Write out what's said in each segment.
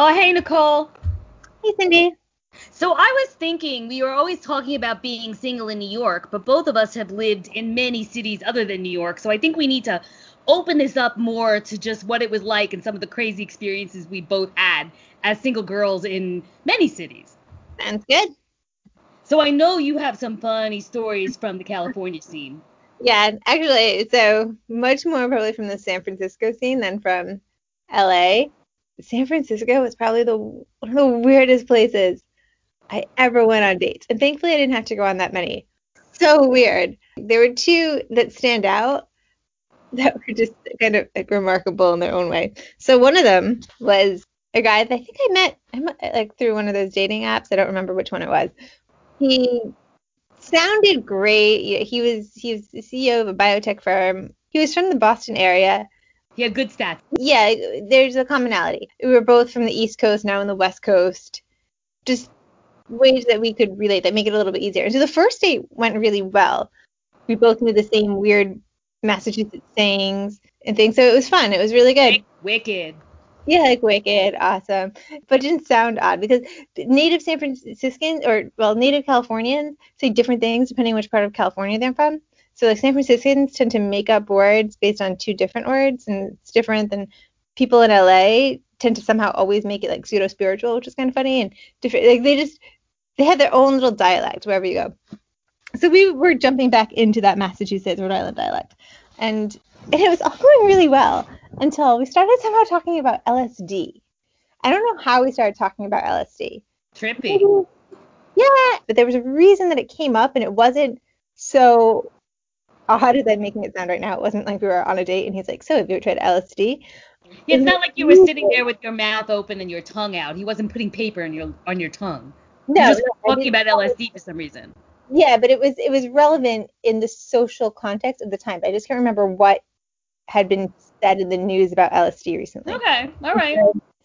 Oh, hey, Nicole. Hey, Cindy. So I was thinking we were always talking about being single in New York, but both of us have lived in many cities other than New York. So I think we need to open this up more to just what it was like and some of the crazy experiences we both had as single girls in many cities. Sounds good. So I know you have some funny stories from the California scene. Yeah, actually, so much more probably from the San Francisco scene than from LA. San Francisco was probably the one of the weirdest places I ever went on dates. And thankfully I didn't have to go on that many. So weird. There were two that stand out that were just kind of like remarkable in their own way. So one of them was a guy that I think I met like through one of those dating apps. I don't remember which one it was. He sounded great. He was he was the CEO of a biotech firm. He was from the Boston area. Had good stats. Yeah, there's a commonality. We were both from the East Coast, now in the West Coast. Just ways that we could relate that make it a little bit easier. So the first date went really well. We both knew the same weird Massachusetts sayings and things, so it was fun. It was really good. Wicked. Yeah, like wicked, awesome. But it didn't sound odd because native San Franciscans or well, native Californians say different things depending which part of California they're from. So like San Franciscans tend to make up words based on two different words, and it's different than people in LA tend to somehow always make it like pseudo spiritual, which is kind of funny and different. Like they just they have their own little dialect wherever you go. So we were jumping back into that Massachusetts Rhode Island dialect, and it was all going really well until we started somehow talking about LSD. I don't know how we started talking about LSD. Trippy. Yeah, but there was a reason that it came up, and it wasn't so odd as I'm making it sound right now. It wasn't like we were on a date, and he's like, "So, have you ever tried LSD?" Yeah, it's not like you were sitting there with your mouth open and your tongue out. He wasn't putting paper in your on your tongue. No, He was no, talking about LSD for some reason. Yeah, but it was it was relevant in the social context of the time. I just can't remember what had been said in the news about LSD recently. Okay, all right.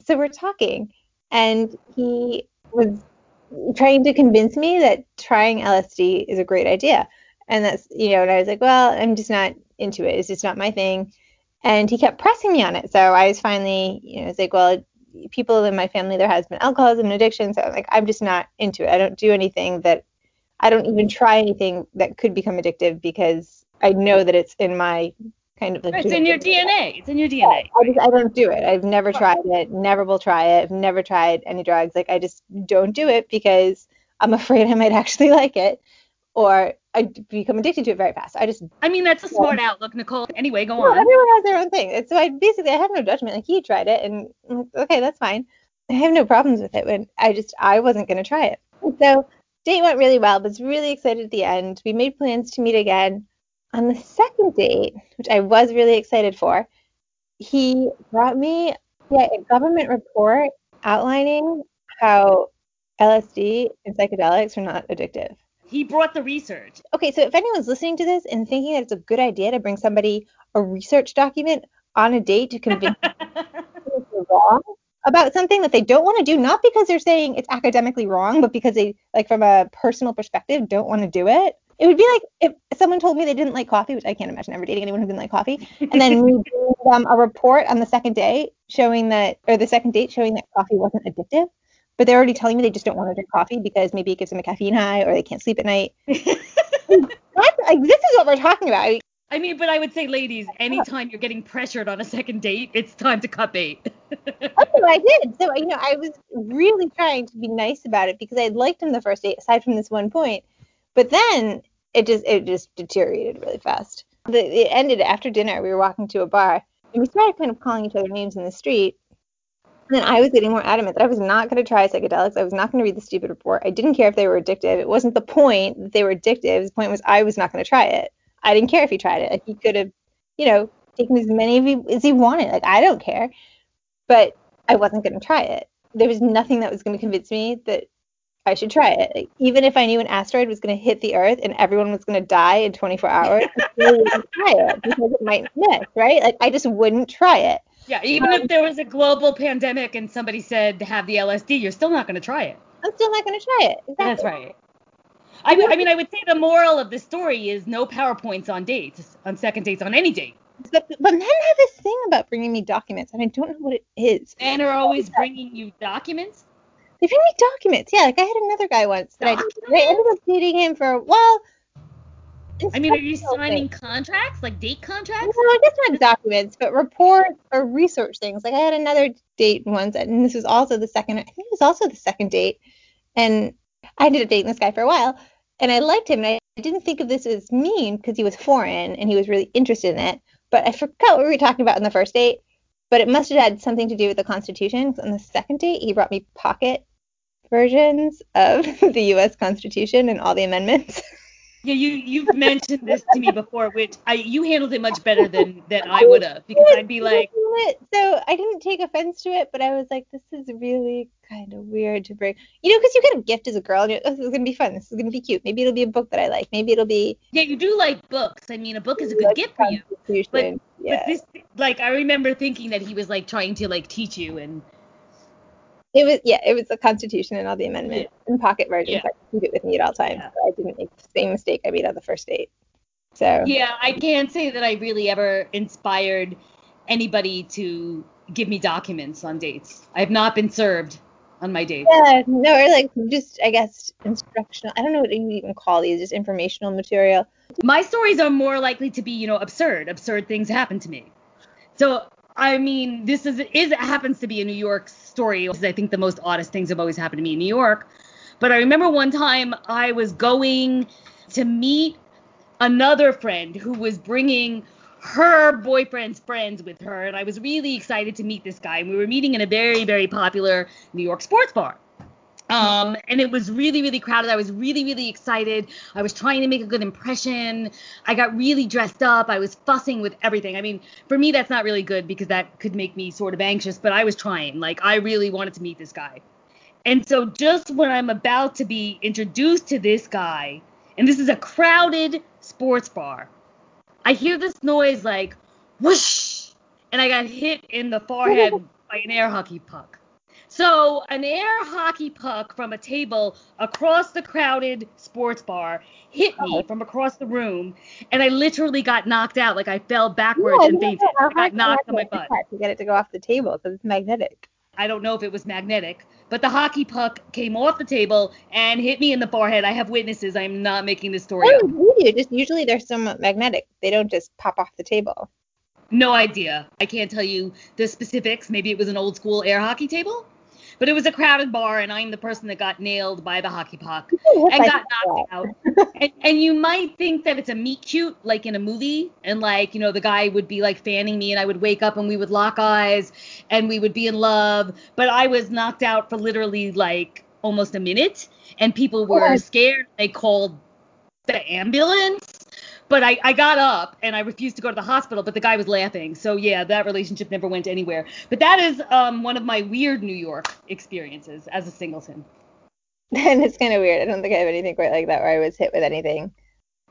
So we're talking, and he was trying to convince me that trying LSD is a great idea. And that's, you know, and I was like, well, I'm just not into it. It's just not my thing. And he kept pressing me on it. So I was finally, you know, it's like, well, people in my family, there has been alcoholism and addiction. So I'm like, I'm just not into it. I don't do anything that, I don't even try anything that could become addictive because I know that it's in my kind of like. It's in your DNA. It's in your DNA. I just I don't do it. I've never tried it. Never will try it. I've never tried any drugs. Like I just don't do it because I'm afraid I might actually like it, or I become addicted to it very fast. I just I mean, that's a smart outlook, Nicole. Anyway, go well, on. everyone has their own thing. And so I basically I have no judgment. Like he tried it, and like, okay, that's fine. I have no problems with it. But I just I wasn't gonna try it. And so date went really well. But was really excited at the end. We made plans to meet again. On the second date, which I was really excited for, he brought me yeah, a government report outlining how LSD and psychedelics are not addictive. He brought the research. Okay, so if anyone's listening to this and thinking that it's a good idea to bring somebody a research document on a date to convince them wrong about something that they don't want to do, not because they're saying it's academically wrong, but because they, like, from a personal perspective, don't want to do it. It would be like if someone told me they didn't like coffee, which I can't imagine ever dating anyone who didn't like coffee, and then we gave them a report on the second day showing that, or the second date showing that coffee wasn't addictive, but they're already telling me they just don't want to drink coffee because maybe it gives them a caffeine high or they can't sleep at night. Like, this is what we're talking about. I- mean, but I would say, ladies, anytime you're getting pressured on a second date, it's time to cut bait. What oh, I did. So, you know, I was really trying to be nice about it because I had liked him the first date, aside from this one point. But then it just it just deteriorated really fast. The, it ended after dinner. We were walking to a bar and we started kind of calling each other names in the street. Then I was getting more adamant that I was not going to try psychedelics. I was not going to read the stupid report. I didn't care if they were addictive. It wasn't the point that they were addictive. The point was I was not going to try it. I didn't care if he tried it. Like he could have, you know, taken as many of you as he wanted. Like I don't care. But I wasn't going to try it. There was nothing that was going to convince me that I should try it. Like, even if I knew an asteroid was going to hit the Earth and everyone was going to die in 24 hours, I wouldn't try it because it might miss, right? Like I just wouldn't try it. Yeah, even if um, there was a global pandemic and somebody said to have the LSD, you're still not going to try it. I'm still not going to try it. Exactly. That's right. I, I mean, I would say the moral of the story is no PowerPoints on dates, on second dates, on any date. But, but men have this thing about bringing me documents, and I don't know what it is. Men are always bringing you documents. They bring me documents. Yeah, like I had another guy once that oh, I, I ended up dating him for a well. I mean, are you signing things. contracts, like date contracts? No. I guess not documents, but reports or research things. Like I had another date once, and this was also the second. I think it was also the second date, and I ended up dating this guy for a while, and I liked him. And I didn't think of this as mean because he was foreign and he was really interested in it. But I forgot what we were talking about in the first date. But it must have had something to do with the Constitution. on the second date, he brought me pocket versions of the U.S. Constitution and all the amendments. Yeah, you you've mentioned this to me before, which I you handled it much better than than I would have because I'd be like, so I didn't take offense to it, but I was like, this is really kind of weird to bring, you know, because you get a gift as a girl, and you're, oh, this is gonna be fun, this is gonna be cute. Maybe it'll be a book that I like. Maybe it'll be yeah, you do like books. I mean, a book is a good gift for you. But yeah, this, like, I remember thinking that he was like trying to like teach you, and it was yeah, it was the Constitution and all the amendments in pocket versions. Yeah. I keep it with me at all times. Yeah. I didn't make the same mistake I made on the first date. So yeah, I can't say that I really ever inspired anybody to give me documents on dates. I have not been served on my dates. Yeah, no, or like just I guess instructional. I don't know what you even call these, just informational material. my stories are more likely to be, you know, absurd. Absurd things happen to me. So, I mean, this is is happens to be a New York story. because I think, the most oddest things have always happened to me in New York. But I remember one time I was going to meet another friend who was bringing her boyfriend's friends with her, and I was really excited to meet this guy. And we were meeting in a very, very popular New York sports bar. Um, and it was really, really crowded. I was really, really excited. I was trying to make a good impression. I got really dressed up. I was fussing with everything. I mean, for me, that's not really good because that could make me sort of anxious, but I was trying. Like, I really wanted to meet this guy. And so, just when I'm about to be introduced to this guy, and this is a crowded sports bar, I hear this noise like whoosh, and I got hit in the forehead by an air hockey puck. So, an air hockey puck from a table across the crowded sports bar hit me oh. from across the room, and I literally got knocked out. Like I fell backwards Yeah, and fainted. I got knocked on my butt. to get it to go off the table because it's magnetic. I don't know if it was magnetic, but the hockey puck came off the table and hit me in the forehead. I have witnesses. I'm not making this story Oh, up. you. Just usually they're somewhat magnetic. They don't just pop off the table. No idea. I can't tell you the specifics. Maybe it was an old school air hockey table, but it was a crowded bar, and I'm the person that got nailed by the hockey puck and like got knocked out. And, and you might think that it's a meet cute, like in a movie, and like you know the guy would be like fanning me, and I would wake up and we would lock eyes, and we would be in love. But I was knocked out for literally like almost a minute, and people were scared. They called the ambulance. But I, I got up and I refused to go to the hospital, but the guy was laughing. So yeah, that relationship never went anywhere. But that is um, one of my weird New York experiences as a singleton. and it's kind of weird. I don't think I have anything quite like that where I was hit with anything.